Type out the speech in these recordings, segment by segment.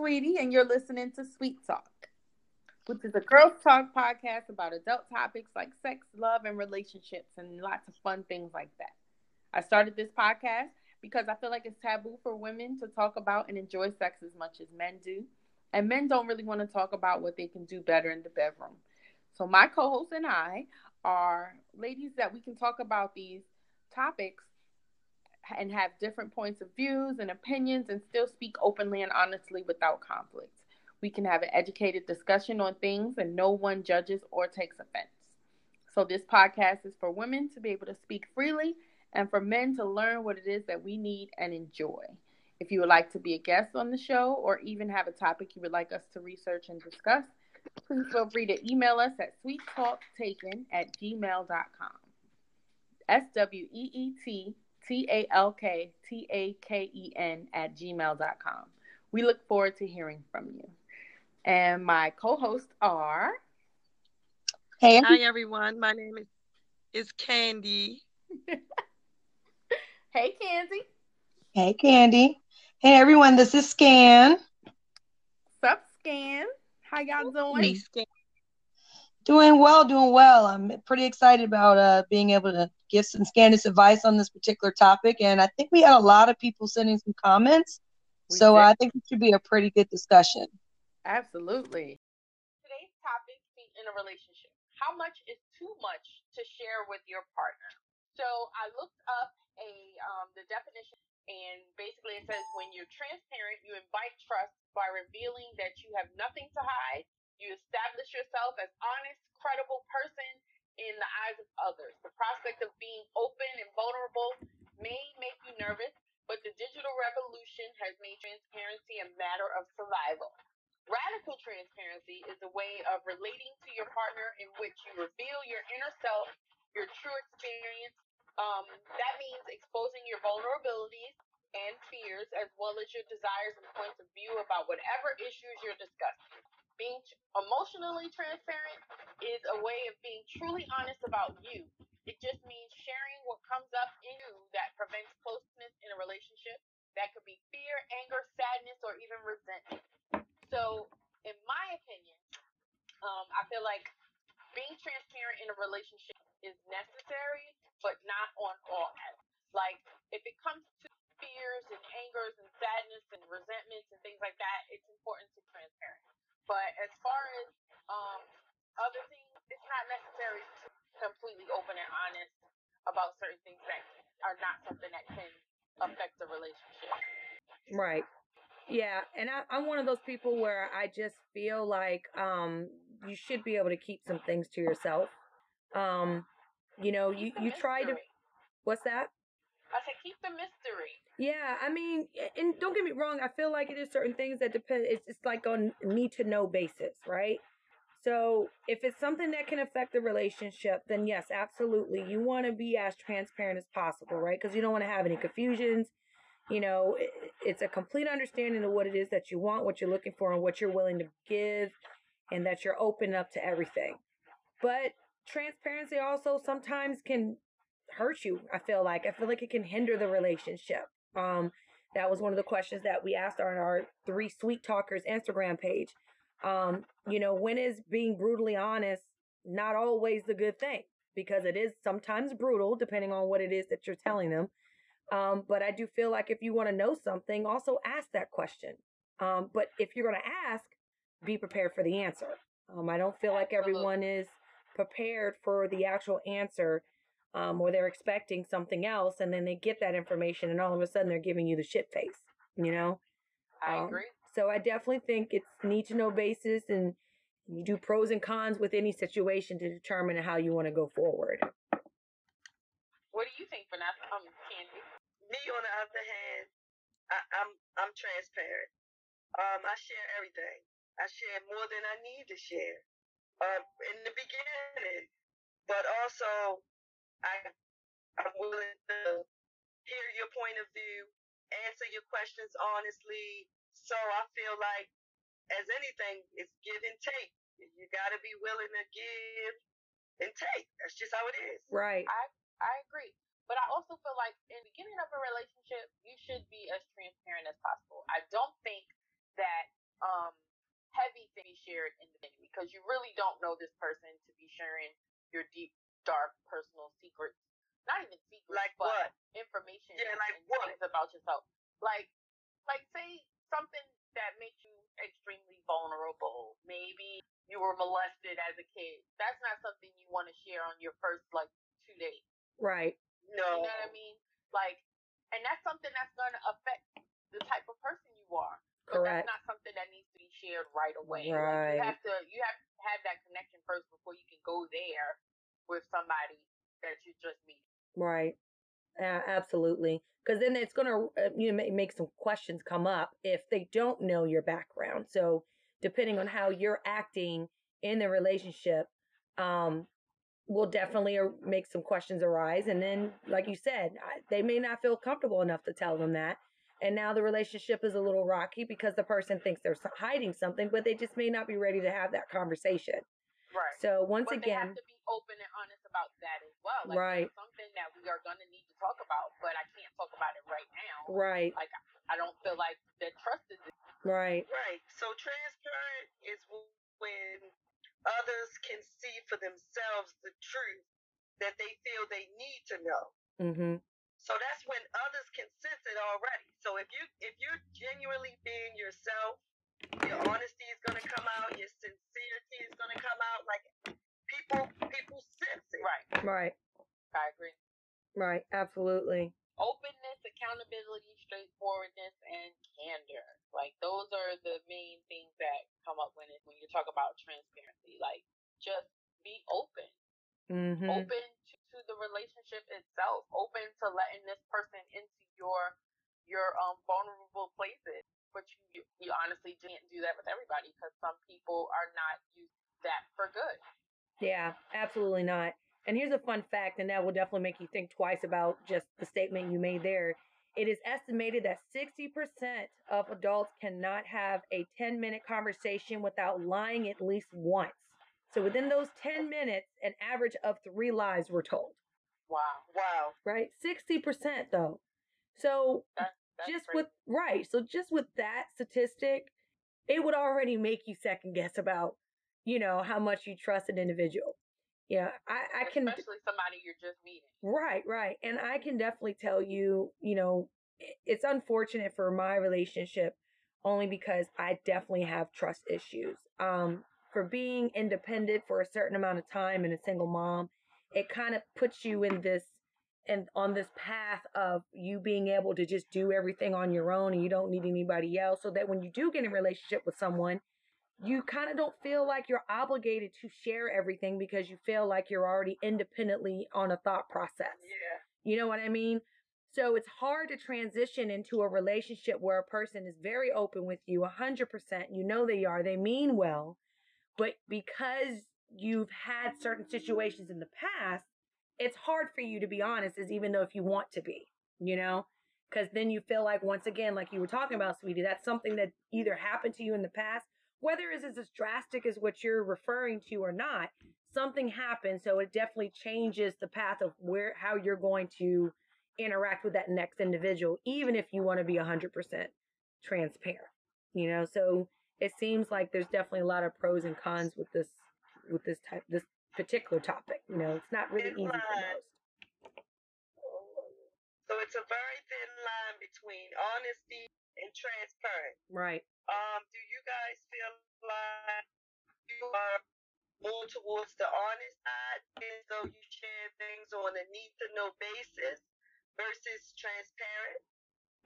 Sweetie, and you're listening to Sweet Talk, which is a girls' talk podcast about adult topics like sex, love, and relationships, and lots of fun things like that. I started this podcast because I feel like it's taboo for women to talk about and enjoy sex as much as men do. And men don't really want to talk about what they can do better in the bedroom. So, my co host and I are ladies that we can talk about these topics and have different points of views and opinions and still speak openly and honestly without conflict. We can have an educated discussion on things and no one judges or takes offense. So this podcast is for women to be able to speak freely and for men to learn what it is that we need and enjoy. If you would like to be a guest on the show or even have a topic you would like us to research and discuss, please feel free to email us at sweettalktaken at gmail.com. S W E E T T A L K T A K E N at gmail.com. We look forward to hearing from you. And my co hosts are. Hey. Hi, everyone. My name is, is Kandi. hey, Kandi. Hey, Kandi. Hey, everyone. This is Scan. Sup, Scan? How y'all doing? Hey, Scan. Doing well, doing well. I'm pretty excited about uh, being able to give some Candace advice on this particular topic. And I think we had a lot of people sending some comments. We so uh, I think it should be a pretty good discussion. Absolutely. Today's topic being in a relationship. How much is too much to share with your partner? So I looked up a um, the definition, and basically it says when you're transparent, you invite trust by revealing that you have nothing to hide you establish yourself as honest, credible person in the eyes of others. The prospect of being open and vulnerable may make you nervous, but the digital revolution has made transparency a matter of survival. Radical transparency is a way of relating to your partner in which you reveal your inner self, your true experience. Um, that means exposing your vulnerabilities and fears, as well as your desires and points of view about whatever issues you're discussing. Being emotionally transparent is a way of being truly honest about you. It just means sharing what comes up in you that prevents closeness in a relationship. That could be fear, anger, sadness, or even resentment. So, in my opinion, um, I feel like being transparent in a relationship is necessary, but not on all ends. Like, if it comes to fears and angers and sadness and resentments and things like that, it's important to be transparent. But as far as um, other things, it's not necessary to completely open and honest about certain things that are not something that can affect the relationship. Right. Yeah, and I, I'm one of those people where I just feel like um, you should be able to keep some things to yourself. Um, you know, you you try to. What's that? I said keep the mystery. Yeah, I mean, and don't get me wrong, I feel like it is certain things that depend. It's just like on need to know basis, right? So if it's something that can affect the relationship, then yes, absolutely, you want to be as transparent as possible, right? Because you don't want to have any confusions. You know, it's a complete understanding of what it is that you want, what you're looking for, and what you're willing to give, and that you're open up to everything. But transparency also sometimes can hurt you. I feel like I feel like it can hinder the relationship. Um, that was one of the questions that we asked on our three sweet talkers Instagram page. Um, you know, when is being brutally honest not always the good thing? Because it is sometimes brutal, depending on what it is that you're telling them. Um, but I do feel like if you want to know something, also ask that question. Um, but if you're going to ask, be prepared for the answer. Um, I don't feel like everyone is prepared for the actual answer um, or they're expecting something else and then they get that information and all of a sudden they're giving you the shit face, you know? I um, agree. So I definitely think it's need to know basis and you do pros and cons with any situation to determine how you want to go forward. What do you think, Vanessa? Um, Kandi. Me, on the other hand, I, I'm I'm transparent. Um, I share everything. I share more than I need to share. Um, in the beginning, but also I, I'm willing to hear your point of view, answer your questions honestly. So I feel like, as anything, it's give and take. You got to be willing to give and take. That's just how it is. Right. I I agree. But I also feel like in the beginning of a relationship, you should be as transparent as possible. I don't think that um heavy to be shared independently because you really don't know this person to be sharing your deep, dark, personal secrets. Not even secrets, like but what? information Yeah, like and what? things about yourself. Like, like say something that makes you extremely vulnerable. Maybe you were molested as a kid. That's not something you want to share on your first like two days. Right. No. You know what I mean? Like, and that's something that's going to affect the type of person you are. But Correct. that's not something that needs to be shared right away. Like, Right. you have to you have to have that connection first before you can go there with somebody that you just meet. Right. Uh, absolutely. Because then it's going to uh, you know, make some questions come up if they don't know your background. So depending on how you're acting in the relationship, um, will definitely make some questions arise. And then, like you said, they may not feel comfortable enough to tell them that. And now the relationship is a little rocky because the person thinks they're hiding something, but they just may not be ready to have that conversation. Right. So once but they again, have to be open and honest about that as well. Like, Right. It's something that we are gonna need to talk about, but I can't talk about it right now. right, Like I don't feel like the trust is right, Right. So transparent is when others can see for themselves the truth that they feel they need to know. mm-hmm, So that's when others can sense it already. So if you if you're genuinely being yourself, your honesty is gonna come out, your sincerity is gonna come out. Like people people sense it. right. right, I agree. right, absolutely. openness, accountability, straightforwardness, and candor. Like those are the main things that come up when it when you talk about transparency. Like just be open. Mm-hmm. Open to, to the relationship itself. Open to letting this person into your your um vulnerable places. But you you honestly can't do that with everybody because some people are not used that for good. Yeah, absolutely not. And here's a fun fact, and that will definitely make you think twice about just the statement you made there. It is estimated that 60% of adults cannot have a 10 minute conversation without lying at least once. So within those 10 minutes, an average of three lies were told, Wow. Wow. right? 60% though. So That's, that's just crazy. with right so just with that statistic it would already make you second guess about you know how much you trust an individual yeah i i can especially somebody you're just meeting. right right and i can definitely tell you you know it's unfortunate for my relationship only because i definitely have trust issues um for being independent for a certain amount of time and a single mom it kind of puts you in this and on this path of you being able to just do everything on your own and you don't need anybody else so that when you do get in a relationship with someone you kind of don't feel like you're obligated to share everything because you feel like you're already independently on a thought process Yeah. you know what I mean? So it's hard to transition into a relationship where a person is very open with you 100%. You know they are, they mean well. But because you've had certain situations in the past, it's hard for you to be honest, is even though if you want to be, you know? Because then you feel like, once again, like you were talking about, sweetie, that's something that either happened to you in the past, whether it's as drastic as what you're referring to or not, something happened. So it definitely changes the path of where, how you're going to interact with that next individual, even if you want to be 100% transparent, you know? So it seems like there's definitely a lot of pros and cons with this, with this type, this particular topic. You know, it's not really easy for most. So it's a very thin line between honesty and transparent. Right. Um, do you guys feel like you are more towards the honest side, as though you share things on a need to know basis versus transparent?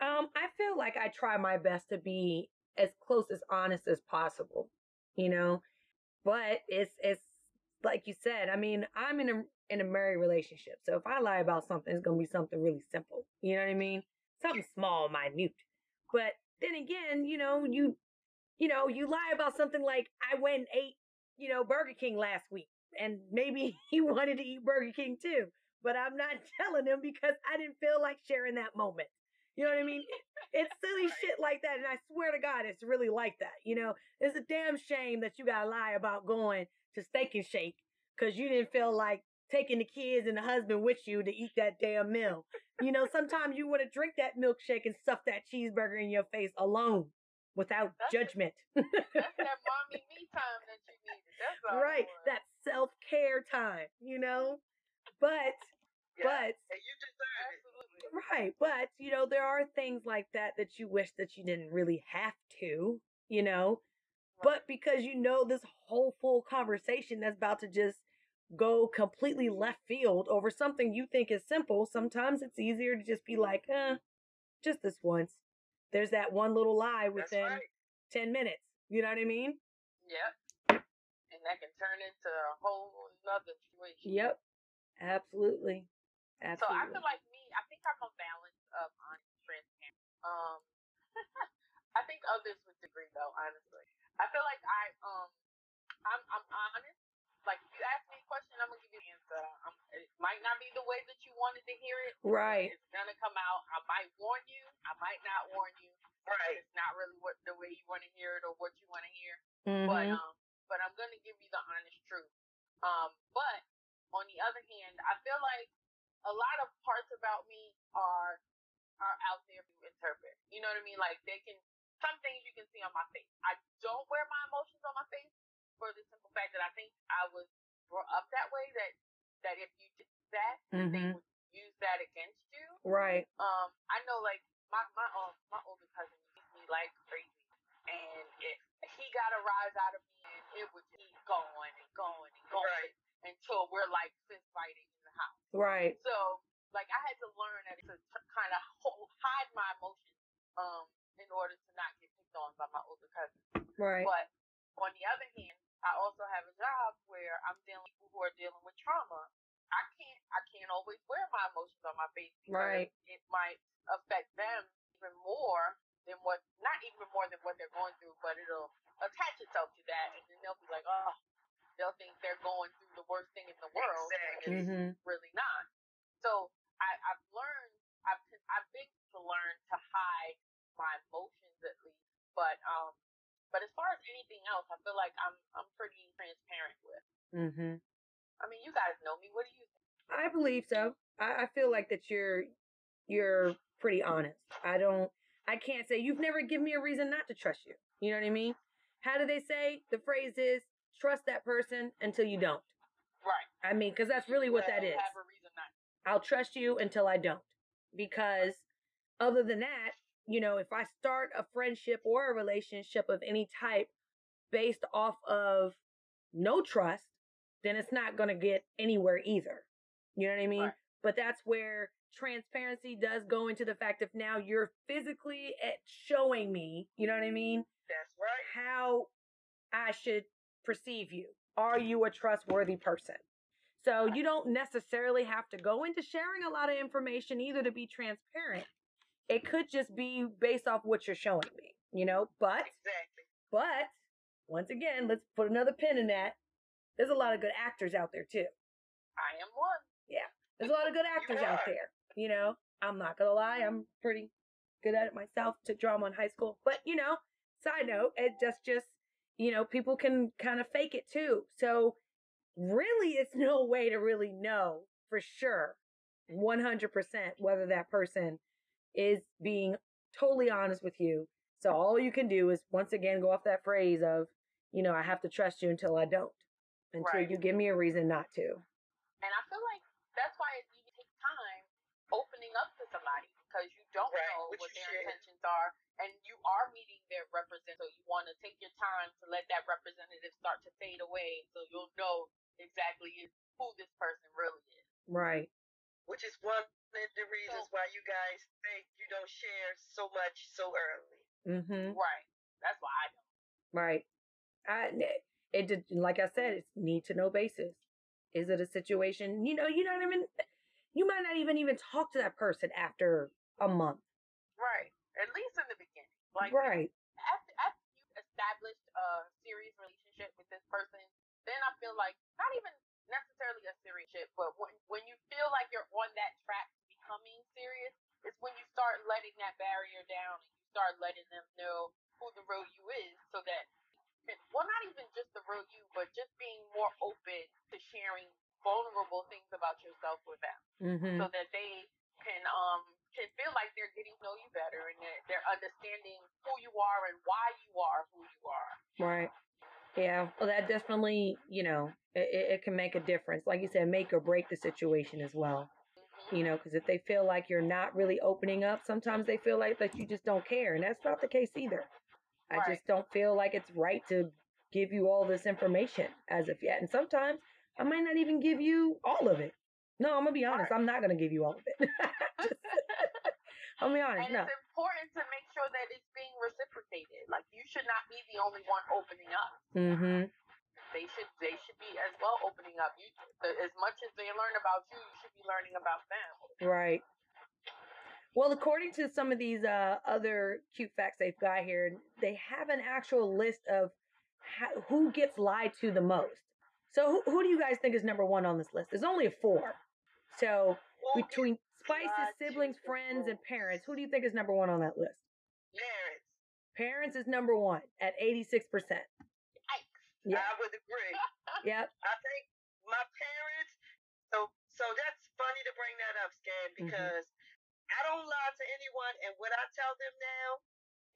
Um, I feel like I try my best to be as close as honest as possible, you know, but it's, it's like you said, I mean, I'm in a, in a married relationship. So if I lie about something, it's going to be something really simple. You know what I mean? Something small, minute. But then again, you know, you, you know, you lie about something like I went and ate, you know, Burger King last week and maybe he wanted to eat Burger King too, but I'm not telling him because I didn't feel like sharing that moment. You know what I mean? It's silly shit like that. And I swear to God, it's really like that. You know, it's a damn shame that you gotta lie about going to Steak and Shake because you didn't feel like taking the kids and the husband with you to eat that damn meal. You know, sometimes you want to drink that milkshake and stuff that cheeseburger in your face alone. without That's judgment. That's that mommy me time that you needed. That's all right. That self care time, you know? But, Yeah. but, you. Right. But, you know, there are things like that that you wish that you didn't really have to, you know? But because you know this whole full conversation that's about to just go completely left field over something you think is simple, sometimes it's easier to just be like, eh, just this once. There's that one little lie within right. 10 minutes. You know what I mean? Yep. And that can turn into a whole another situation. Yep. Absolutely. Absolutely. So I feel like me, I think I'm a balance of honest transparency. Um, I think others would agree though, honestly. I feel like I um, I'm I'm honest. Like if you ask me a question, I'm gonna give you the answer. Um, it might not be the way that you wanted to hear it. Right. It's gonna come out. I might warn you. I might not warn you. Right. It's not really what the way you want to hear it or what you want to hear. Mm-hmm. But um, but I'm gonna give you the honest truth. Um, but on the other hand, I feel like a lot of parts about me are are out there to interpret. You know what I mean? Like they can some things you can see on my face. I don't wear my emotions on my face for the simple fact that I think I was brought up that way. That that if you did that, they Mhm. would use that against you. Right. Um, I know like my my um my older cousin used me like crazy, and it, he got a rise out of me, and it would keep going and going and going Right. until we're like fist fighting in the house. Right. So like I had to learn that to kind of hide my emotions, um, in order to not get picked on by my older cousin. Right. But on the other hand, I also have a job where I'm dealing with people who are dealing with trauma. I can't I can't always wear my emotions on my face because Right. it might affect them even more than what not even more than what they're going through, but it'll attach itself to that and then they'll be like, Oh, they'll think they're going through the worst thing in the world Exactly. and it's Mhm. really not. So I, I've learned I've I've been to learn to hide my emotions at least. But um but as far as anything else, I feel like I'm I'm pretty transparent with. Mhm. I mean, you guys know me. What do you think? I believe so. I, I feel like that you're you're pretty honest. I don't I can't say you've never given me a reason not to trust you. You know what I mean? How do they say? The phrase is trust that person until you don't. Right. I mean, because that's really what that. Have a reason not. I'll trust you until I don't. Because other than that, you know, if I start a friendship or a relationship of any type based off of no trust, then it's not going to get anywhere either. You know what I mean? Right. But that's where transparency does go into the fact of now you're physically at showing me, you know what I mean? That's right. how I should perceive you. Are you a trustworthy person? So you don't necessarily have to go into sharing a lot of information either to be transparent. It could just be based off what you're showing me, you know? But, Exactly. but, once again, let's put another pin in that. There's a lot of good actors out there too. I am one. Yeah. There's a lot of good actors out there. You know, I'm not gonna lie, I'm pretty good at it myself. Took drama in high school, but you know, side note, it just just you know, people can kind of fake it too. So really, it's no way to really know for sure, 100% whether that person is being totally honest with you. So all you can do is once again go off that phrase of, you know, I have to trust you until I don't, until Right. you give me a reason not to. And I feel like that's why it even takes time opening up to somebody because you don't Right, know what what their shared. intentions are and you are meeting their representative. So you want to take your time to let that representative start to fade away so you'll know exactly who this person really is. Right. Which is one of the reasons why you guys think you don't share so much so early. Mm-hmm. Right. That's why I don't. Right. I it did like I said, it's need to know basis. Is it a situation? You know, you don't even you might not even even talk to that person after a month. Right. At least in the beginning. Like right. after after you've established a serious relationship with this person, then I feel like not even necessarily a serious ship, but when when you feel like you're on that track to becoming serious, is when you start letting that barrier down and you start letting them know who the real you is, so that well, not even just the real you, but just being more open to sharing vulnerable things about yourself with them Mm-hmm. so that they can um can feel like they're getting to know you better and they're, they're understanding who you are and why you are who you are. Right. Yeah. Well, that definitely, you know, it, it can make a difference. Like you said, make or break the situation as well. You know, because if they feel like you're not really opening up, sometimes they feel like that you just don't care, and that's not the case either. I Right. just don't feel like it's right to give you all this information as of yet. And sometimes I might not even give you all of it. No, I'm gonna be honest. Right. I'm not gonna give you all of it. Just- gonna be honest. And No. it's important to make sure that it's being reciprocated. Like you should not be the only one opening up. Mm-hmm. They should they should be as well opening up. You as much as they learn about you, you should be learning about them. Right. Well, according to some of these uh, other cute facts they've got here, they have an actual list of how, who gets lied to the most. So, who, who do you guys think is number one on this list? There's only a four. So, between spouses, siblings, friends, and parents, who do you think is number one on that list? Parents. Parents is number one at 86%. Yeah. I would agree. Yep. I think my parents. So so that's funny to bring that up, Scan, Mm-hmm. because I don't lie to anyone, and what I tell them now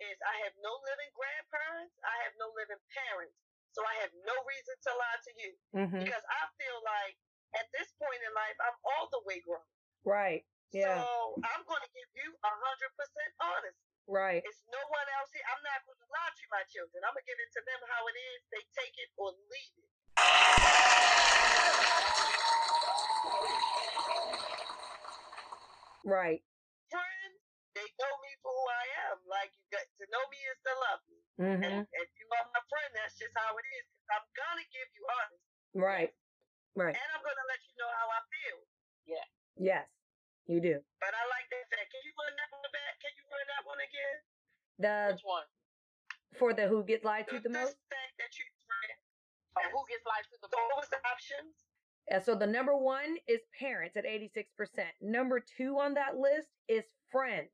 is I have no living grandparents, I have no living parents, so I have no reason to lie to you Mm-hmm. because I feel like at this point in life I'm all the way grown. Right. Yeah. So I'm going to give you a hundred percent honest. Right. It's no one else here. I'm not going to lie to my children. I'm going to give it to them how it is. They take it or leave it. Right. friends, they know me for who I am. Like you got to know me is to love me. Mm-hmm. And if you are my friend, that's just how it is. i I'm gonna give you honest, Right. Right. and I'm gonna let you know how I feel. Yeah. Yes, you do. But I like that fact. Can you run that one again? The Which one? for the who gets lied to the most. that you read. Oh, who gets lied to the So what was the options? Uh, so the number one is parents at 86%. Number two on that list is friends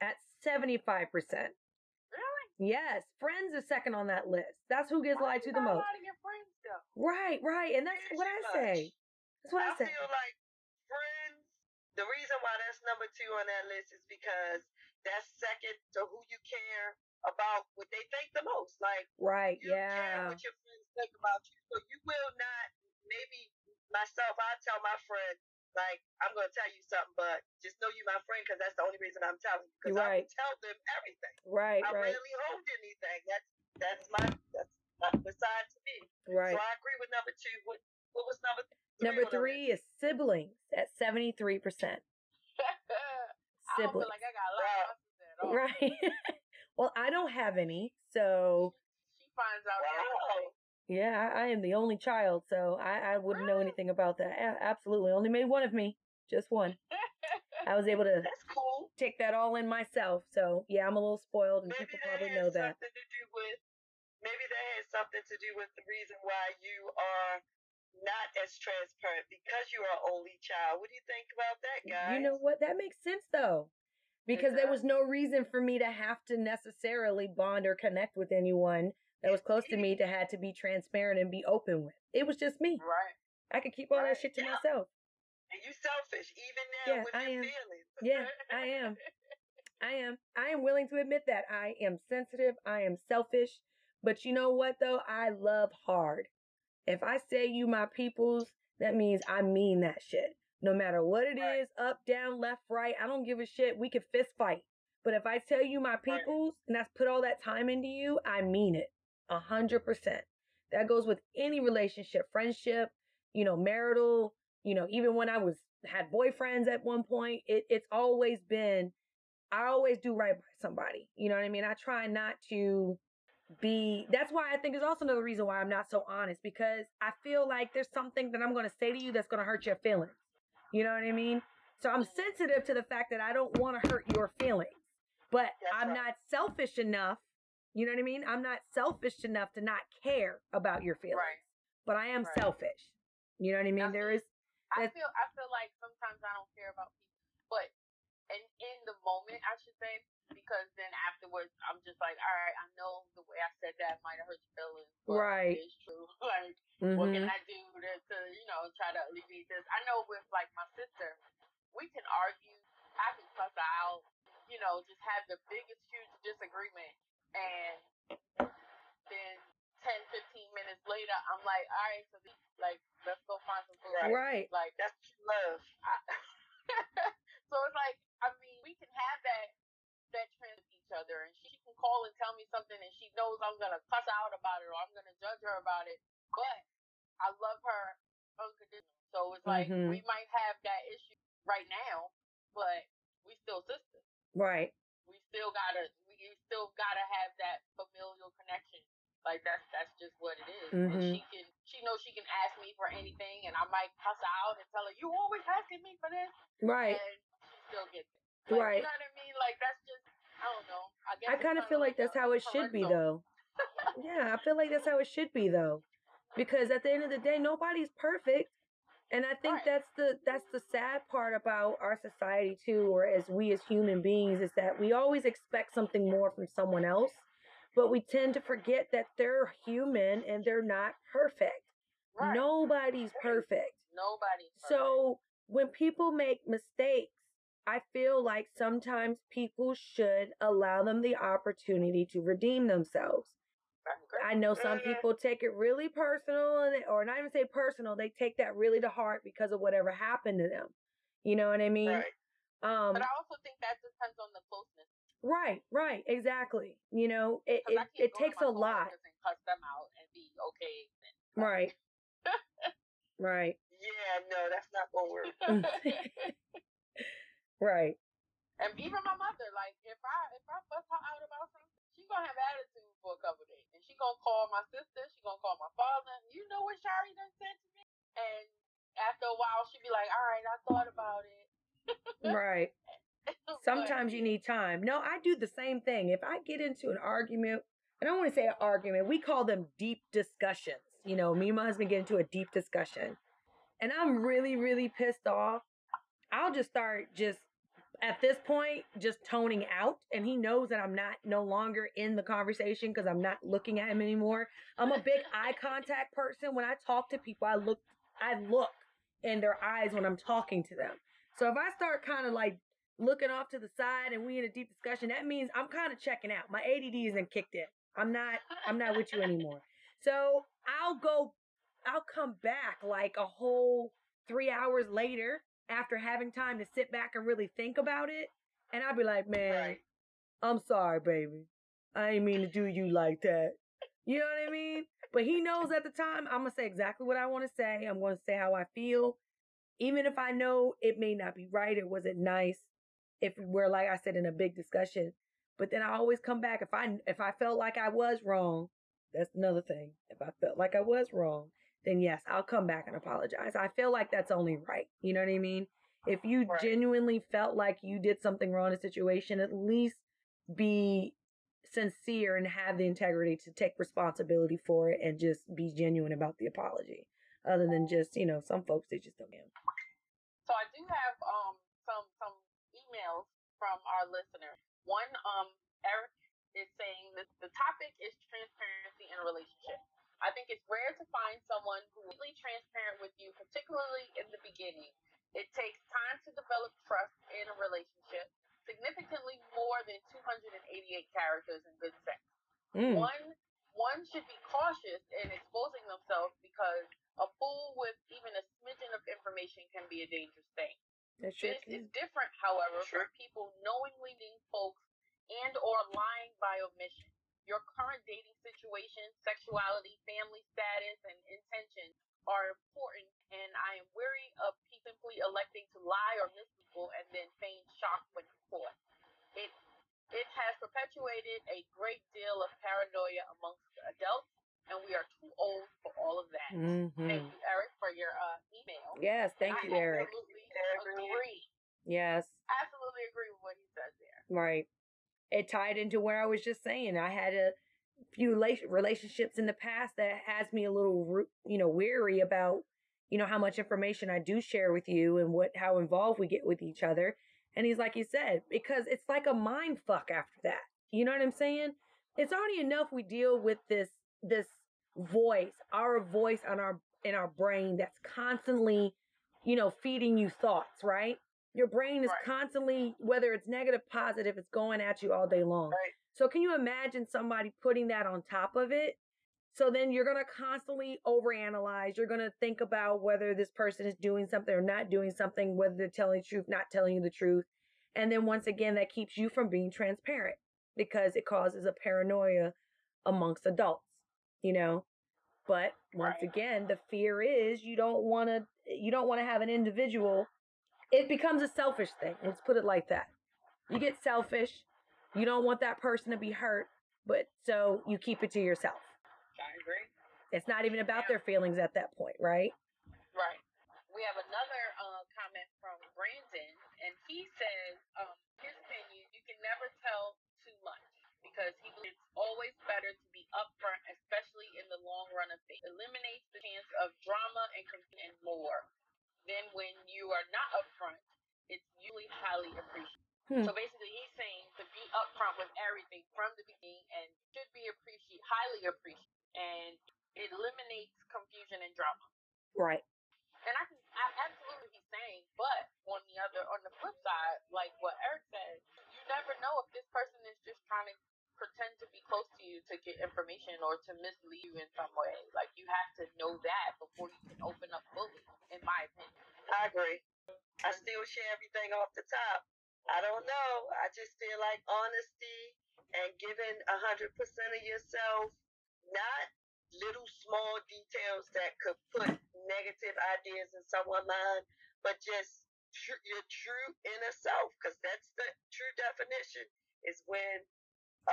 at 75%. Really? Yes, friends is second on that list. That's who gets Why lied to the most. your friends though? Right, right. And that's what I say. That's what I, I say. feel like friends. The reason why that's number two on that list is because that's second to who you care about what they think the most. Like Right, you care yeah. what your friends think about you. So you will not maybe myself I tell my friend like I'm gonna tell you something, but just know you my friend because that's the only reason I'm telling you. Because I Right. will tell them everything. Right, right. I right, rarely hold anything. That's that's my that's my beside to me. right. So I agree with number two. What what was number three? Number three is siblings at 73%. I don't feel Siblings. like I got a lot at all. Right. well, I don't have any, so She finds out Wow. yeah, I, I am the only child, so I, I wouldn't know anything about that. A- absolutely. Only made one of me, just one. I was able to That's cool. take that all in myself. So yeah, I'm a little spoiled, and Maybe people probably has know that. something to do with maybe that has something to do with the reason why you are not as transparent because you are an only child. What do you think about that, guys? You know what? That makes sense though. Because there was mm-hmm. no reason for me to have to necessarily bond or connect with anyone that was close to me to had to be transparent and be open with. It was just me. Right. I could keep all that shit to Yeah. myself. And you selfish even now Yeah, with I your am. feelings. Yeah, I am. I am. I am willing to admit that. I am sensitive. I am selfish. But you know what though? I love hard. If I say you my peoples, that means I mean that shit. No matter what it Right. is, up, down, left, right, I don't give a shit. We could fist fight. But if I tell you my peoples and that's put all that time into you, I mean it. A hundred percent. That goes with any relationship, friendship, you know, marital, you know, even when I was had boyfriends at one point, it, it's always been I always do right by somebody. You know what I mean? I try not to be that's why I think is also another reason why I'm not so honest because I feel like there's something that I'm gonna say to you that's gonna hurt your feelings. You know what I mean? So I'm sensitive to the fact that I don't want to hurt your feelings. But That's I'm right. not selfish enough. You know what I mean? I'm not selfish enough to not care about your feelings. Right. But I am Right. selfish. You know what I mean? There is I feel I feel like sometimes I don't care about people, but in in the moment I should say because then afterwards I'm just like, all right, I know the way I said that might have hurt your feelings, but Right. It's true. like, what can Mhm. I do to, to you know try to alleviate this? I know with like my sister, we can argue I can cuss her out, you know, just have the biggest, huge disagreement. And then 10, 15 minutes later, I'm like, all right, so these, like, let's go find some food. Right. right. Like, that's love. I, so it's like, I mean, we can have that that trend with each other, and she can call and tell me something, and she knows I'm gonna cuss out about it or I'm gonna judge her about it. But I love her unconditional. So it's like mm-hmm. we might have that issue right now, but we still sisters. Right. We still gotta we still gotta have that familial connection. Like that's that's just what it is. Mm-hmm. And she can she knows she can ask me for anything and I might cuss out and tell her, You always asking me for this Right. And she still gets it. Like, right. You know what I mean? Like that's just I don't know. I I kind of feel like that's how it should be though. yeah, I feel like that's how it should be though. Because at the end of the day, nobody's perfect. And I think right. that's the that's the sad part about our society too, or as we as human beings, is that we always expect something more from someone else, but we tend to forget that they're human and they're not perfect. Right. Nobody's perfect. Nobody's perfect. So when people make mistakes, I feel like sometimes people should allow them the opportunity to redeem themselves. I know some mm-hmm. people take it really personal, and or not even say personal, they take that really to heart because of whatever happened to them. You know what I mean? Right. Um, but I also think that depends on the closeness. Right, right, exactly. You know, it it, it takes a lot. And cuss them out and be okay. Right. right. Yeah, no, that's not gonna work. Right. And even my mother, like if I if I fuss her out about something, she gonna have attitude for a couple days, and she gonna call my sister, she gonna call my father. You know what Shari done said to me, and after a while she'd be like, "All right, I thought about it." right. Sometimes you need time. No, I do the same thing. If I get into an argument, and I don't want to say an argument, we call them deep discussions. You know, me and my husband get into a deep discussion, and I'm really, really pissed off. I'll just start just at this point just toning out and he knows that I'm not no longer in the conversation because I'm not looking at him anymore. I'm a big eye contact person. When I talk to people, I look I look in their eyes when I'm talking to them. So if I start kind of like looking off to the side and we in a deep discussion, that means I'm kind of checking out. My ADD isn't kicked in. I'm not I'm not with you anymore. So I'll go I'll come back like a whole 3 hours later after having time to sit back and really think about it. And I'd be like, man, right. I'm sorry, baby. I ain't mean to do you like that. You know what I mean? But he knows at the time, I'm going to say exactly what I want to say. I'm going to say how I feel. Even if I know it may not be right or wasn't nice if we're, like I said, in a big discussion. But then I always come back. If I, if I felt like I was wrong, that's another thing. If I felt like I was wrong, then yes, I'll come back and apologize. I feel like that's only right. You know what I mean? If you right. genuinely felt like you did something wrong in a situation, at least be sincere and have the integrity to take responsibility for it and just be genuine about the apology. Other than just, you know, some folks they just don't get. So I do have um some some emails from our listeners. One um Eric is saying that the topic is transparency in a relationship. I think it's rare to find someone who is really transparent with you, particularly in the beginning. It takes time to develop trust in a relationship, significantly more than 288 characters in good sex. Mm. One one should be cautious in exposing themselves because a fool with even a smidgen of information can be a dangerous thing. Sure this is different, however, sure. from people knowingly leading folks and or lying by omission. Your current dating situation, sexuality, family status, and intentions are important, and I am weary of simply electing to lie or mislead and then feign shock when caught. It it has perpetuated a great deal of paranoia amongst adults, and we are too old for all of that. Mm-hmm. Thank you, Eric, for your uh, email. Yes, thank I you, Eric. Absolutely agree. Yes. Absolutely agree with what he says there. Right it tied into where I was just saying. I had a few relationships in the past that has me a little, you know, weary about, you know, how much information I do share with you and what, how involved we get with each other. And he's like you said, because it's like a mind fuck after that. You know what I'm saying? It's already enough we deal with this, this voice, our voice on our, in our brain that's constantly, you know, feeding you thoughts, right? Your brain is Right. constantly, whether it's negative, positive, it's going at you all day long. Right. So can you imagine somebody putting that on top of it? So then you're going to constantly overanalyze. You're going to think about whether this person is doing something or not doing something, whether they're telling the truth, not telling you the truth. And then once again, that keeps you from being transparent because it causes a paranoia amongst adults, you know? But once Right. again, the fear is you don't want to, you don't want to have an individual. It becomes a selfish thing. Let's put it like that. You get selfish. You don't want that person to be hurt, but so you keep it to yourself. I agree. It's not even about their feelings at that point, right? Right. We have another uh, comment from Brandon, and he says, um, his opinion, you can never tell too much because he believes it's always better to be upfront, especially in the long run of things. Eliminates the chance of drama and and more. Then when you are not upfront, it's usually highly appreciated. Hmm. So basically, he's saying to be upfront with everything from the beginning and should be appreciated, highly appreciated, and it eliminates confusion and drama. Right. And I can I absolutely he's saying, but on the other on the flip side, like what Eric said, you never know if this person is just trying to pretend to be close to you to get information or to mislead you in some way. Like you have to know that before you can open up fully, in my I still share everything off the top. I don't know. I just feel like honesty and giving a hundred percent of yourself, not little small details that could put negative ideas in someone's mind, but just tr- your true inner self, because that's the true definition, is when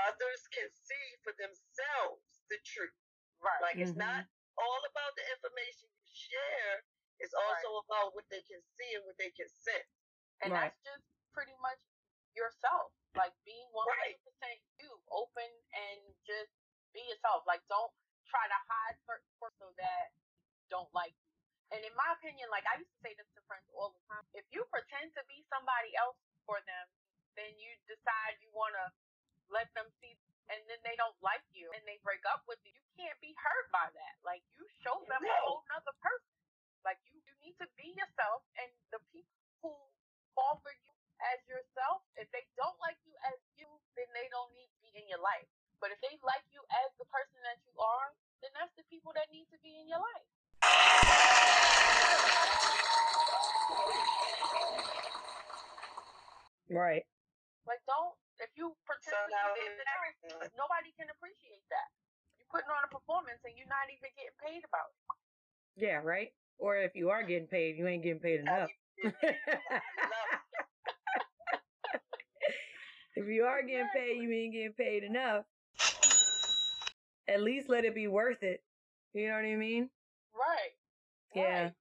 others can see for themselves the truth. Right. Like it's Mhm. not all about the information you share. It's also about what they can see and what they can sense. and Right. that's just pretty much yourself. Like being one Right. hundred percent you, open and just be yourself. Like don't try to hide certain so that don't like you. And in my opinion, like I used to say this to friends all the time, if you pretend to be somebody else for them, then you decide you wanna let them see and then they don't like you and they break up with you, you can't be hurt by that. Like you show them a No. whole nother person. Like you, you need to be yourself and the people who fall for you as yourself, if they don't like you as you, then they don't need to be in your life. But if they like you as the person that you are, then that's the people that need to be in your life. Right. Like don't if you pretend to Somehow be this and that, nobody can appreciate that. You're putting on a performance and you're not even getting paid about it. Yeah, right? Or if you are getting paid, you ain't getting paid enough. if you are getting paid, you ain't getting paid enough. At least let it be worth it. You know what I mean? Right. Yeah. Right.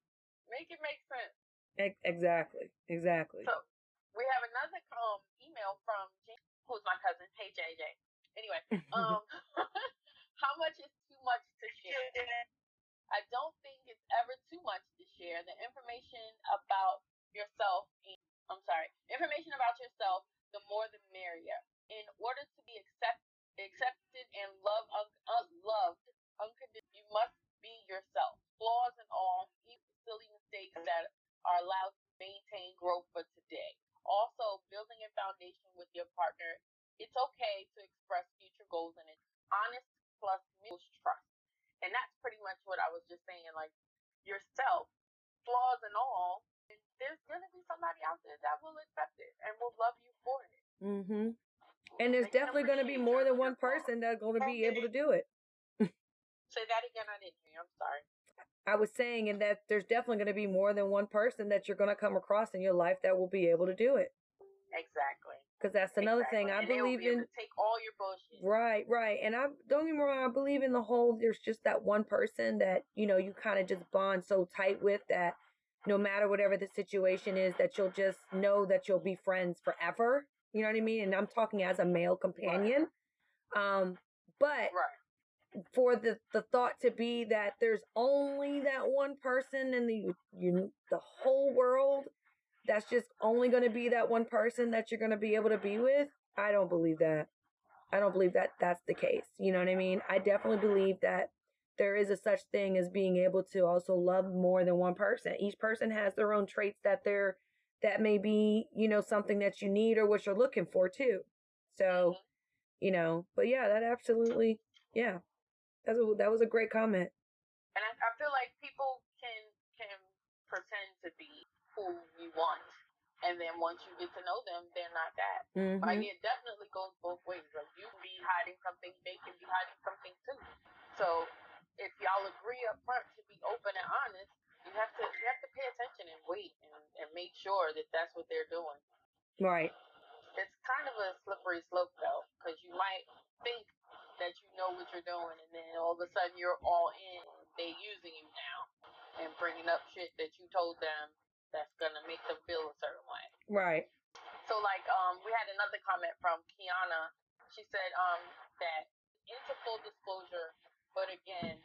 Make it make sense. Ex- exactly. Exactly. So we have another um email from who's my cousin. Hey JJ. Anyway, um, how much is too much to share? I don't think it's ever too much to share. The information about yourself, and, I'm sorry, information about yourself, the more the merrier. In order to be accept, accepted and loved, un, uh, un, uh, loved unconditionally, you must be yourself. Flaws and all, even silly mistakes that are allowed to maintain growth for today. Also, building a foundation with your partner. It's okay to express future goals and it's honest plus mutual trust. And that's pretty much what I was just saying. Like yourself, flaws and all, and there's gonna be somebody out there that will accept it and will love you for it. Mm-hmm. And there's definitely going to be more than one person that's going to be able to do it. Say that again. I didn't hear. I'm sorry. I was saying, and that there's definitely going to be more than one person that you're going to come across in your life that will be able to do it. Exactly. Because that's another thing. I And believe be in. take all your bullshit. Right, right. And I don't get me wrong, I believe in the whole there's just that one person that, you know, you kind of just bond so tight with that no matter whatever the situation is, that you'll just know that you'll be friends forever. You know what I mean? And I'm talking as a male companion. Um, but Right. for the the thought to be that there's only that one person in the you the whole world that's just only going to be that one person that you're going to be able to be with i don't believe that i don't believe that that's the case you know what i mean i definitely believe that there is a such thing as being able to also love more than one person each person has their own traits that they're that may be, you know, something that you need or what you're looking for too. So, you know, but yeah, that absolutely, yeah, that's a, that was a great comment. And I, I feel like people can can pretend to be who you want, and then once you get to know them, they're not that. Mm-hmm. Like it definitely goes both ways. Like you can be hiding something, they can be hiding something too. So if y'all agree up front to be open and honest, you have to you have to pay attention and wait and, and make sure that that's what they're doing. Right. It's kind of a slippery slope though, because you might think that you know what you're doing, and then all of a sudden you're all in. They using you now and bringing up shit that you told them that's gonna make them feel a certain way. Right. So like um we had another comment from Kiana. She said um that into full disclosure, but again,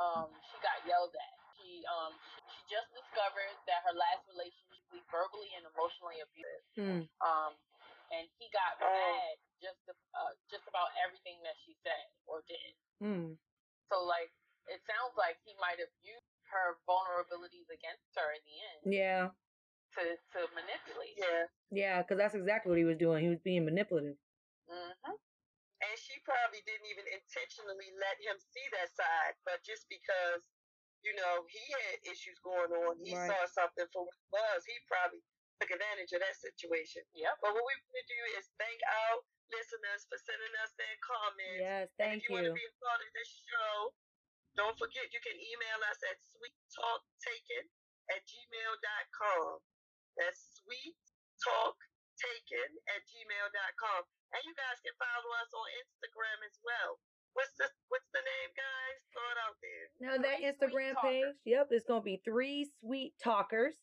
um she got yelled at. She um she, she just discovered that her last relationship was verbally and emotionally abusive. Mm. Um and he got Oh. mad just uh, just about everything that she said or did. Mm. So like it sounds like he might have used her vulnerabilities against her in the end Yeah. to to manipulate. Yeah. Yeah, because that's exactly what he was doing. He was being manipulative. Mm-hmm. And she probably didn't even intentionally let him see that side, but just because, you know, he had issues going on, he Right. saw something for what it was, he probably took advantage of that situation. Yep. But what we want to do is thank our listeners for sending us their comments. Yes, and thank if you, want you. to be a part of this show, don't forget you can email us at sweettalktaken at gmail.com. That's sweettalktaken at gmail.com. And you guys can follow us on Instagram as well. What's the what's the name, guys? Throw it out there. Now that Three Instagram page, yep, it's gonna be three sweet talkers.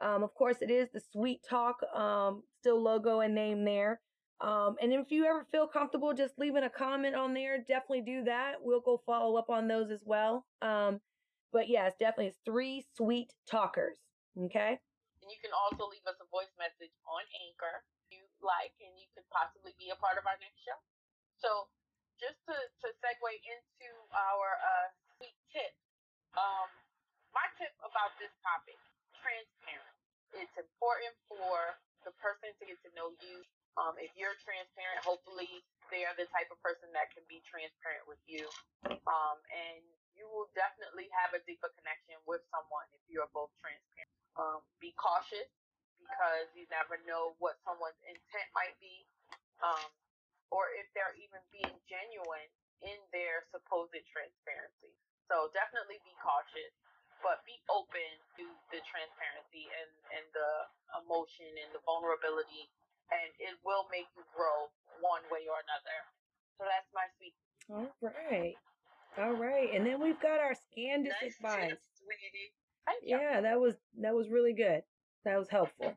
Um, of course, it is the Sweet Talk um still logo and name there. Um, and if you ever feel comfortable just leaving a comment on there, definitely do that. We'll go follow up on those as well. Um, but yes, definitely it's three sweet talkers. Okay. And you can also leave us a voice message on Anchor if you like, and you could possibly be a part of our next show. So, just to, to segue into our uh, sweet tip, um, my tip about this topic transparent. It's important for the person to get to know you. Um, if you're transparent, hopefully they are the type of person that can be transparent with you. Um, and you will definitely have a deeper connection with someone if you're both transparent. Um, be cautious because you never know what someone's intent might be, um, or if they're even being genuine in their supposed transparency. So definitely be cautious, but be open to the transparency and, and the emotion and the vulnerability, and it will make you grow one way or another. So that's my sweet. All right. All right. And then we've got our Scandis Nice advice. sweetie. Yeah, that was that was really good. That was helpful.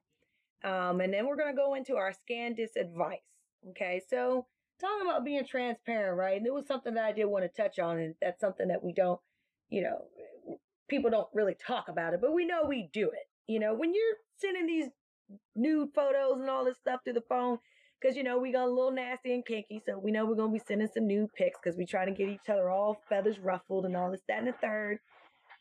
Um, and then we're gonna go into our Scandis advice. Okay, so talking about being transparent, right? And it was something that I did want to touch on, and that's something that we don't, you know, people don't really talk about it, but we know we do it. You know, when you're sending these nude photos and all this stuff through the phone, because you know we got a little nasty and kinky, so we know we're gonna be sending some nude pics because we try to get each other all feathers ruffled and all this, that, and the third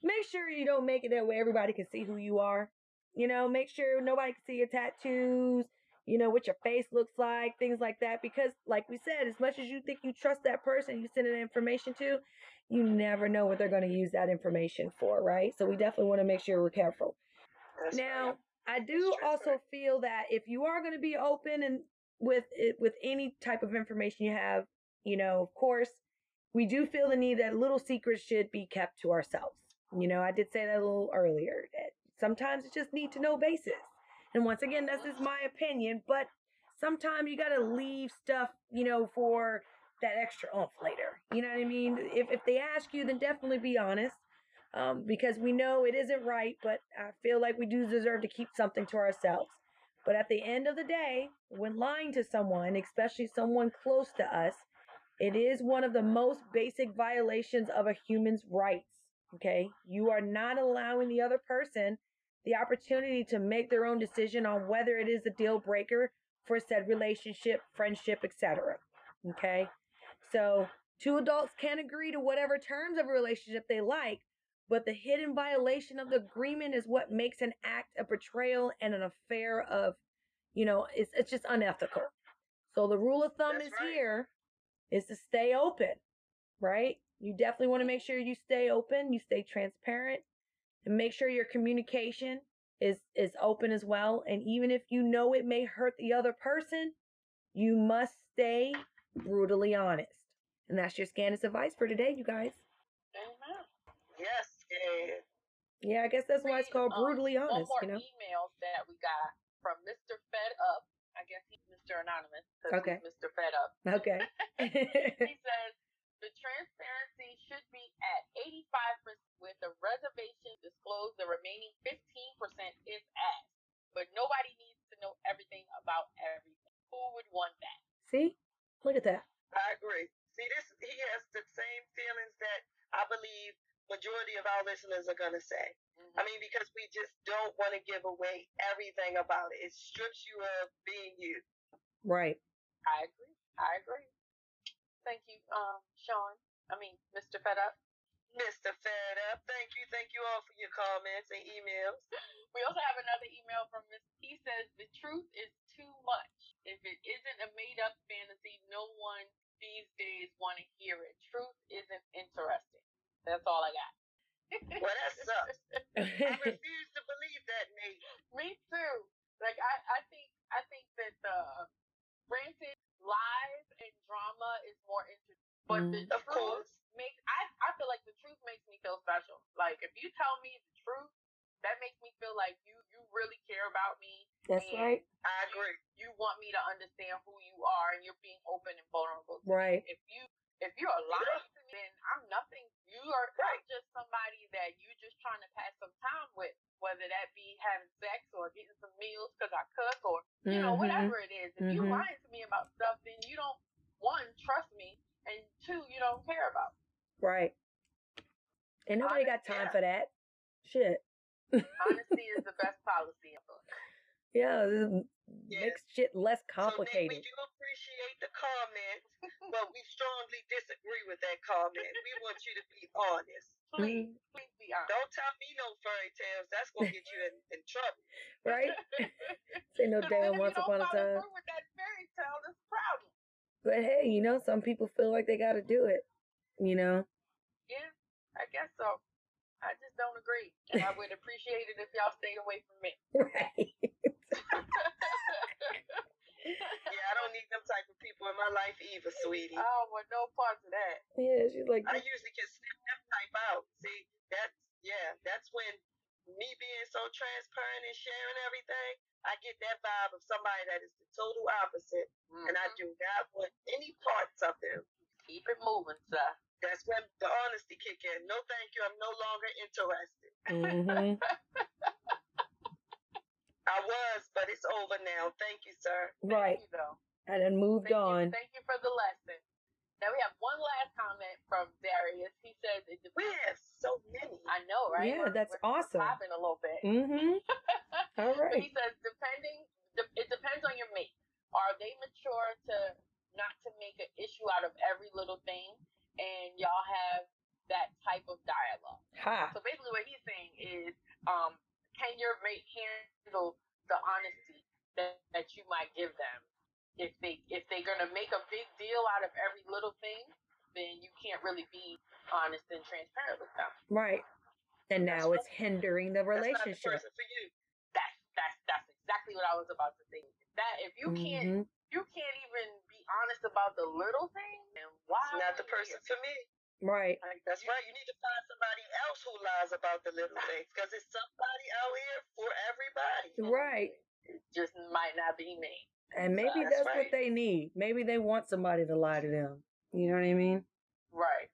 make sure you don't make it that way everybody can see who you are. You know, make sure nobody can see your tattoos, you know, what your face looks like, things like that. Because, like we said, as much as you think you trust that person you send that information to, you never know what they're going to use that information for, right? So we definitely want to make sure we're careful. That's Now, right. I do also feel that if you are going to be open and with it, with any type of information you have, you know, of course, we do feel the need that little secrets should be kept to ourselves. You know, I did say that a little earlier that sometimes it's just need to know basis. And once again, that's just my opinion, but sometimes you got to leave stuff, you know, for that extra oomph later. You know what I mean? If if they ask you, then definitely be honest um, because we know it isn't right, but I feel like we do deserve to keep something to ourselves. But at the end of the day, when lying to someone, especially someone close to us, it is one of the most basic violations of a human's rights. Okay? You are not allowing the other person the opportunity to make their own decision on whether it is a deal breaker for said relationship, friendship, etc. Okay? So, two adults can agree to whatever terms of a relationship they like, but the hidden violation of the agreement is what makes an act a betrayal and an affair of, you know, it's it's just unethical. So the rule of thumb That's is right. here is to stay open, right? You definitely want to make sure you stay open, you stay transparent, and make sure your communication is is open as well. And even if you know it may hurt the other person, you must stay brutally honest. And that's your Scandis advice for today, you guys. Amen. Yes, yeah. Yeah, I guess that's why it's called um, brutally One honest, more you know? email that we got from Mr. Fed Up. I guess he's Mr. Anonymous. Okay. he's Mr. Fed Up. Okay. he says the transparency should be at 85% with the reservation disclosed the remaining 15% is asked. But nobody needs to know everything about everything. Who would want that? See? Look at that. I agree. See, this he has the same feelings that I believe majority of our listeners are gonna say. Mhm. I mean, because we just don't want to give away everything about it. It strips you of being you. Right. I agree. I agree. Thank you, um, Sean. I mean, Mr. Fed Up. Mr. Fed Up, thank you, thank you all for your comments and emails. We also have another email from Miss. He says the truth is too much. If it isn't a made-up fantasy, no one these days want to hear it. Truth isn't interesting. That's all I got. Well, that sucks. I refuse to believe that, Nate. Me too. Like I, I think, I think that uh, granted, lies and drama is more interesting, but the Of truth course. Makes. I, I feel like the truth makes me feel special. Like if you tell me the truth, that makes me feel like you, you really care about me. That's right. I agree. You want me to understand who you are, and you're being open and vulnerable. to me. Right. If you, if you're lying to me, then I'm nothing. You are I'm just somebody that you're just trying to pass some time with, whether that be having sex or getting some meals because I cook or you know Mhm. whatever it is. If you Mhm. lying to me about stuff, then you don't one trust me, and two you don't care about. Right. And nobody got time Yeah. for that. Shit. Honesty is the best policy ever. Yeah, this Yeah. makes shit less complicated. So, we do appreciate the comment, but we strongly disagree with that comment. We want you to be honest. Please, Mm. please be honest. Don't tell me no fairy tales. That's gonna get you in, in trouble. right? Say no damn once upon a time. with that fairy tale, that's a problem. But hey, you know, some people feel like they got to do it. You know? Yeah, I guess so. I just don't agree, and I would appreciate it if y'all stayed away from me. Right. Yeah, I don't need them type of people in my life either, sweetie. I don't want no parts of that. yeah, she's like, I usually can snip them type out. See, that's yeah, that's when me being so transparent and sharing everything, I get that vibe of somebody that is the total opposite, and I Mhm. do not want any parts of them. keep it moving, sir. That's when the honesty kick in. No, thank you. I'm no longer interested. hmm I was, but it's over now. Thank you, sir. right. Thank you, though. I done moved Thank on. You. Thank you for the lesson. Now we have one last comment from Darius. He says it We depends. have so many. I know, right? Yeah, We're- that's we're awesome. Popping a little bit. Mm-hmm. All But he says, depending, it depends on your mate. Are they mature to not to make an issue out of every little thing, and y'all have that type of dialogue? Ha. So basically, what he's saying is, um, can your mate handle the honesty that, that you might give them? If they if they're gonna make a big deal out of every little thing, then you can't really be honest and transparent with them. Right. And now it's hindering the That's the relationship. for you. That's that's that's exactly what I was about to say. That if you can't Mhm. you can't even honest about the little thing, then why? It's not the person here? for me. Right. Like, That's right. You need to find somebody else who lies about the little things because it's somebody out here for everybody. Right. It just might not be me. And maybe That's that's, right. what they need. Maybe they want somebody to lie to them. You know what I mean? Right.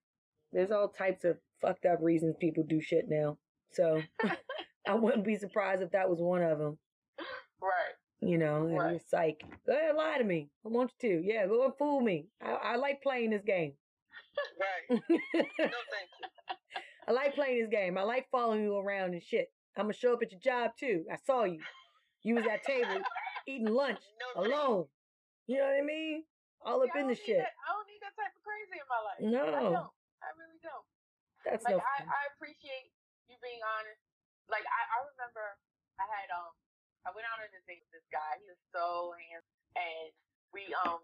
There's all types of fucked up reasons people do shit now. So I wouldn't be surprised if that was one of them. Right. You know, and Right. it's like, go ahead, lie to me. I want you to. Yeah, go and fool me. I, I like playing this game. Right. No, thank you. I like playing this game. I like following you around and shit. I'm gonna show up at your job too. I saw you. You was at table eating lunch No, alone. You know what I mean? All up See, I in the shit. that- I don't need that type of crazy in my life. No, I don't. I really don't. that's Like no. I, I appreciate you being honest, like I, I remember I had um I went out on a date with this guy. He was so handsome, and we um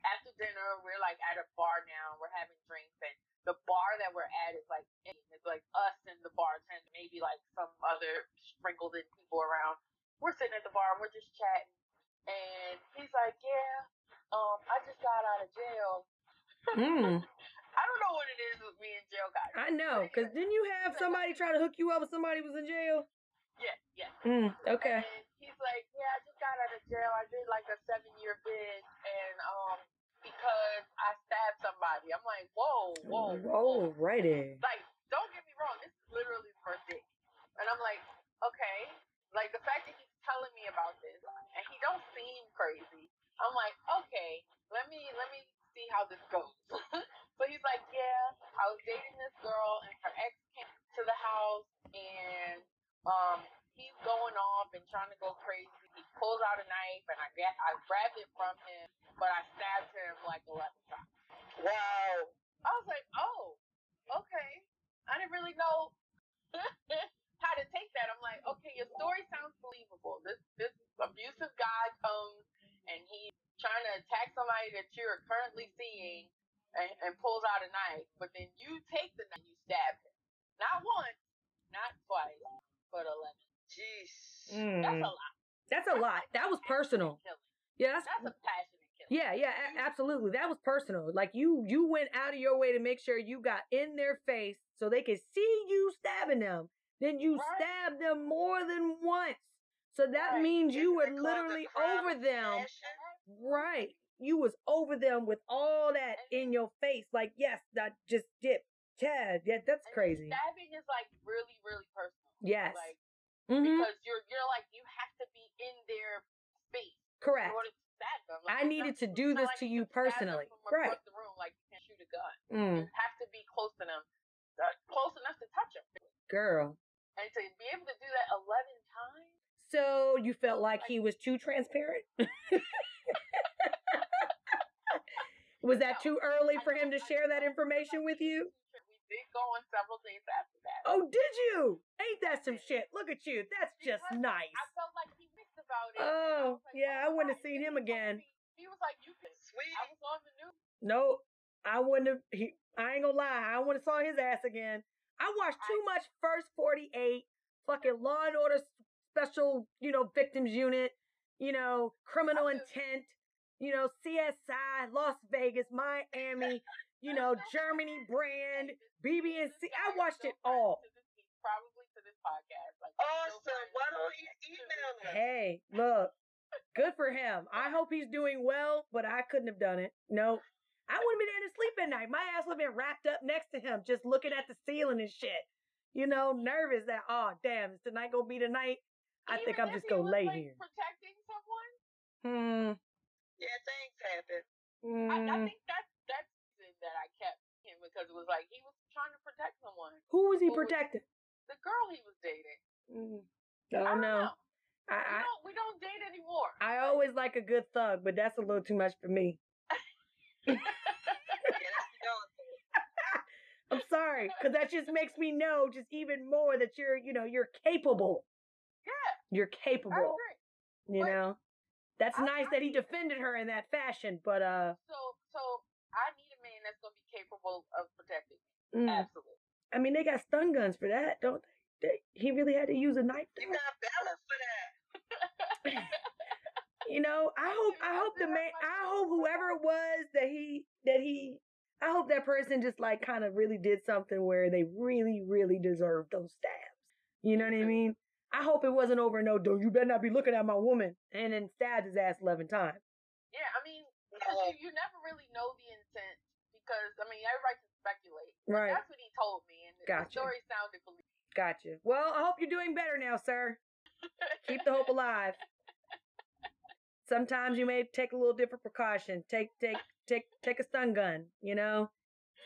after dinner we're like at a bar now. We're having drinks, and the bar that we're at is like it's like us and the bartender, maybe like some other sprinkled in people around. We're sitting at the bar and we're just chatting, and he's like, "Yeah, um, I just got out of jail." Mm. I don't know what it is with me and jail guys. I know, cause didn't you have somebody try to hook you up when somebody was in jail? Yeah, yeah. Mm, okay. And he's like, yeah, I just got out of jail. I did like a seven year bid, and um, because I stabbed somebody. I'm like, whoa, whoa, whoa. Alrighty. Like, don't get me wrong. This is literally the first date, and I'm like, okay. Like the fact that he's telling me about this, and he don't seem crazy. I'm like, okay, let me let me see how this goes. so he's like, yeah, I was dating this girl, and her ex came to the house, and um, he's going off and trying to go crazy. He pulls out a knife, and I get I grabbed it from him, but I stabbed him like eleven times. Wow. I was like, oh, okay. I didn't really know how to take that. I'm like, okay, your story sounds believable. This this abusive guy comes and he's trying to attack somebody that you're currently seeing and, and pulls out a knife, but then you take the knife and you stab him. Not once, not twice, but eleven. Jeez. That's Mm. a lot. That's a lot. That was personal. Killing. Yeah, that's That's a passionate killing. Yeah, yeah, a- absolutely. That was personal. Like you you went out of your way to make sure you got in their face so they could see you stabbing them. Then you Right. stabbed them more than once. So that Right. means you were Isn't it called the literally over them. Right. You was over them with all that in your face. Like, yes, that just dip. Chad. Yeah, that's And crazy. Stabbing is like really, really personal. Yes. Like hmm because you're you're like you have to be in their face. Correct. in order to stab them. I needed to do this like to you stab personally. Right. room, like you can shoot a gun. Mm, You have to be close to them, uh, close enough to touch them, girl. and to be able to do that eleven times. So you felt like he was too transparent? was that too early for him to share that information with you? We did go on several dates after that. Oh, did you? Ain't that some shit? Look at you. That's just nice. I felt like he missed about it. and I Oh, like, yeah, I oh, wouldn't have seen him again. me- He was like, "You can." Sweet. I was on the news. No, I wouldn't have. He, I ain't gonna lie. I would have saw his ass again. I watched too much First 48, fucking Law and Order Special, you know, Victims Unit, you know, Criminal Intent, you know, CSI, Las Vegas, Miami, you know, Germany brand, BB&C. I watched it all. To this, he's probably to this podcast. Like, Awesome. Why don't you email us? Hey, look, good for him. I hope he's doing well, but I couldn't have done it. No. I wouldn't have been able to sleep at night. My ass would have been wrapped up next to him, just looking at the ceiling and shit. You know, nervous that, oh, damn, is tonight gonna be the night? I think I'm just gonna lay like, here. Protecting someone. Hmm. Yeah, things happen. I, I hmm. think that's that's the reason that I kept him because it was like he was trying to protect someone. Who was he What was- protecting? The girl he was dating. Mm. I Oh don't no. know. I, we I don't we don't date anymore. I always like a good thug, but that's a little too much for me. Yeah, that's the dog thing. I'm sorry, because that just makes me know just even more that you're, you know, you're capable. Yeah, You're capable. You But- know, that's I- nice I that he defended her in that fashion, but uh, So so I need a man that's gonna be capable of protecting. me. mm, Absolutely. I mean, they got stun guns for that, don't they? they he really had to use a knife. You though. got balance for that. You know, I hope, I hope the man, I hope whoever it was that he, that he, I hope that person just like kind of really did something where they really, really deserved those stabs. You know what I mean? I hope it wasn't over and no, don't you better not be looking at my woman, and then stabbed his ass eleven times. Yeah, I mean, because you, you never really know the intent because I mean everybody can speculate. Right. That's what he told me, and the Gotcha. story sounded believable. Gotcha. Well, I hope you're doing better now, sir. Keep the hope alive. Sometimes you may take a little different precaution. Take take take take a stun gun, you know?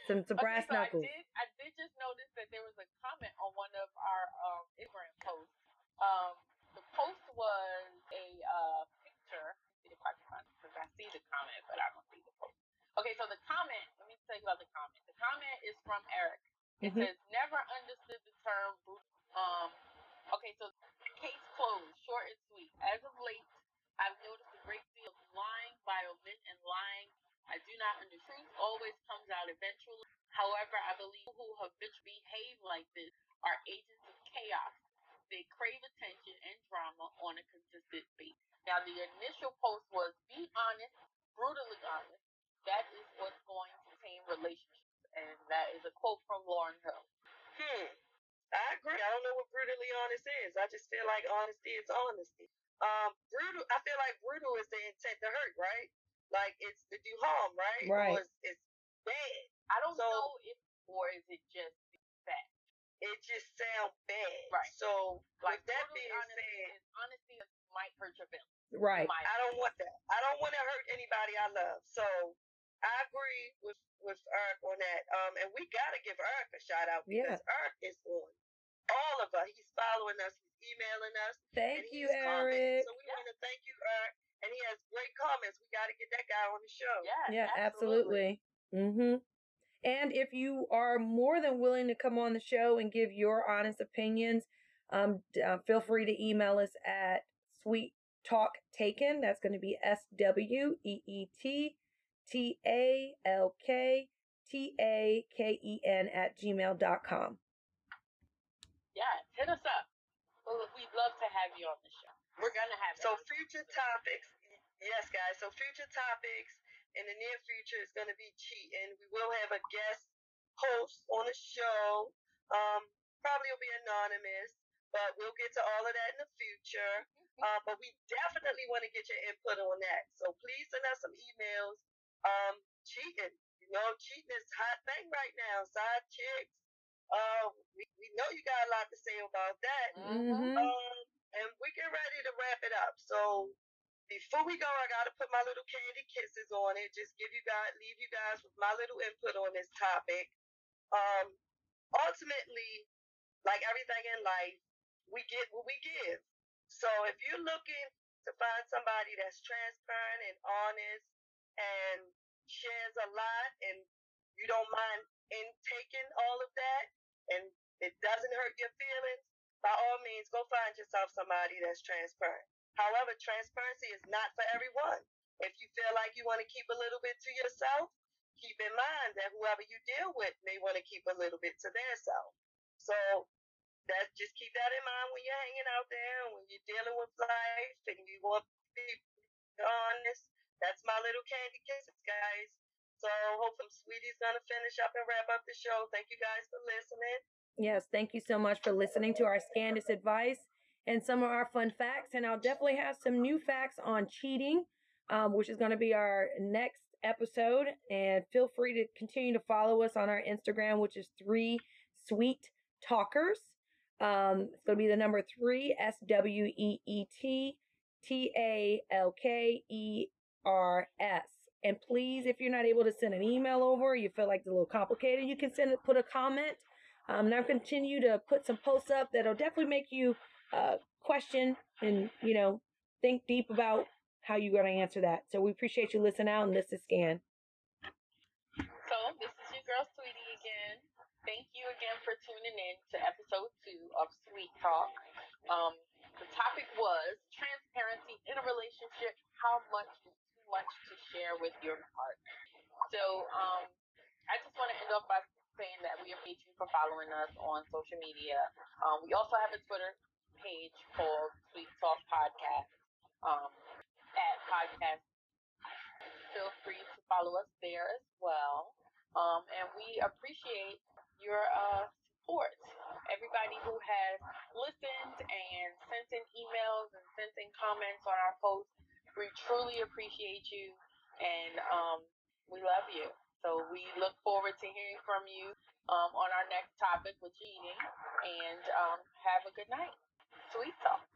Some some brass okay, so knuckles. I did, I did just notice that there was a comment on one of our um, Instagram posts. Um, the post was a uh, picture. See if I can find it because I see the comment, but I don't see the post. Okay, so the comment. Let me tell you about the comment. The comment is from Eric. It Mhm. says, "Never understood the term um, Okay, so case closed, short and sweet. As of late, I've noticed a great deal of lying by omit and lying. I do not understand. Truth always comes out eventually. However, I believe who habitually behave like this are agents of chaos. They crave attention and drama on a consistent basis. Now, the initial post was be honest, brutally honest. That is what's going to tame relationships. And that is a quote from Lauryn Hill. Hmm. I agree. I don't know what brutally honest is. I just feel like honesty is honesty. Um, brutal. I feel like brutal is the intent to hurt, right? Like it's to do harm, right? Right. Or it's, it's bad. I don't So- know if, or is it just that? It just sounds bad. Right. So Like, with that brutally being honest said, is honesty that might hurt your feelings. Right. I don't want that. I don't want to hurt anybody I love. So I agree with with Eric on that. Um, and we gotta give Eric a shout out Yeah. because Eric is on all of us. He's following us. He's emailing us. Thank and you, he's commenting. Eric. So we want to thank you, Eric. And he has great comments. We got to get that guy on the show. Yes, Yeah, absolutely. Mm-hmm. And if you are more than willing to come on the show and give your honest opinions, um, uh, feel free to email us at Sweet Talk Taken. That's going to be S W E E T T A L K T A K E N at gmail.com. Yeah, hit us up. Well, we'd love to have you on the show. We're gonna have So future topics, yes, guys. So future topics in the near future is going to be cheating. We will have a guest host on the show. Um, probably will be anonymous, but we'll get to all of that in the future. Um, but we definitely want to get your input on that. So please send us some emails. Um, cheating, you know, cheating is a hot thing right now. Side chicks. Uh, we, we know you got a lot to say about that. Mm-hmm. Um, and we get ready to wrap it up. So before we go, I gotta put my little Kandi kisses on it. Just give you guys, leave you guys with my little input on this topic. Um, ultimately, like everything in life, we get what we give. So if you're looking to find somebody that's transparent and honest and shares a lot, and you don't mind in taking all of that, and it doesn't hurt your feelings, by all means, go find yourself somebody that's transparent. However, transparency is not for everyone. If you feel like you want to keep a little bit to yourself, keep in mind that whoever you deal with may want to keep a little bit to their self. So that just keep that in mind when you're hanging out there and when you're dealing with life and you want to be honest. That's my little Kandi kisses, guys. So hopefully Sweetie's gonna finish up and wrap up the show. Thank you guys for listening. Yes, thank you so much for listening to our Scandis advice and some of our fun facts. And I'll definitely have some new facts on cheating, um, which is going to be our next episode. And feel free to continue to follow us on our Instagram, which is three sweet talkers. Um, it's going to be the number three S W E E T T A L K E R S. And please, if you're not able to send an email over, you feel like it's a little complicated, you can send it, put a comment. Um, and I'll continue to put some posts up that'll definitely make you uh, question and, you know, think deep about how you're going to answer that. So we appreciate you listening out, and this is Scan. So this is your girl Sweetie again. Thank you again for tuning in to episode two of Sweet Talk. Um, the topic was transparency in a relationship. How much is too much to share with your partner? So um, I just want to end off by saying that we appreciate you for following us on social media. Um, we also have a Twitter page called Sweet Talk Podcast um, at podcast. Feel free to follow us there as well. Um, and we appreciate your uh, support. Everybody who has listened and sent in emails and sent in comments on our posts, we truly appreciate you and um, we love you. So we look forward to hearing from you um, on our next topic with eating, and um, have a good night. Sweet talk.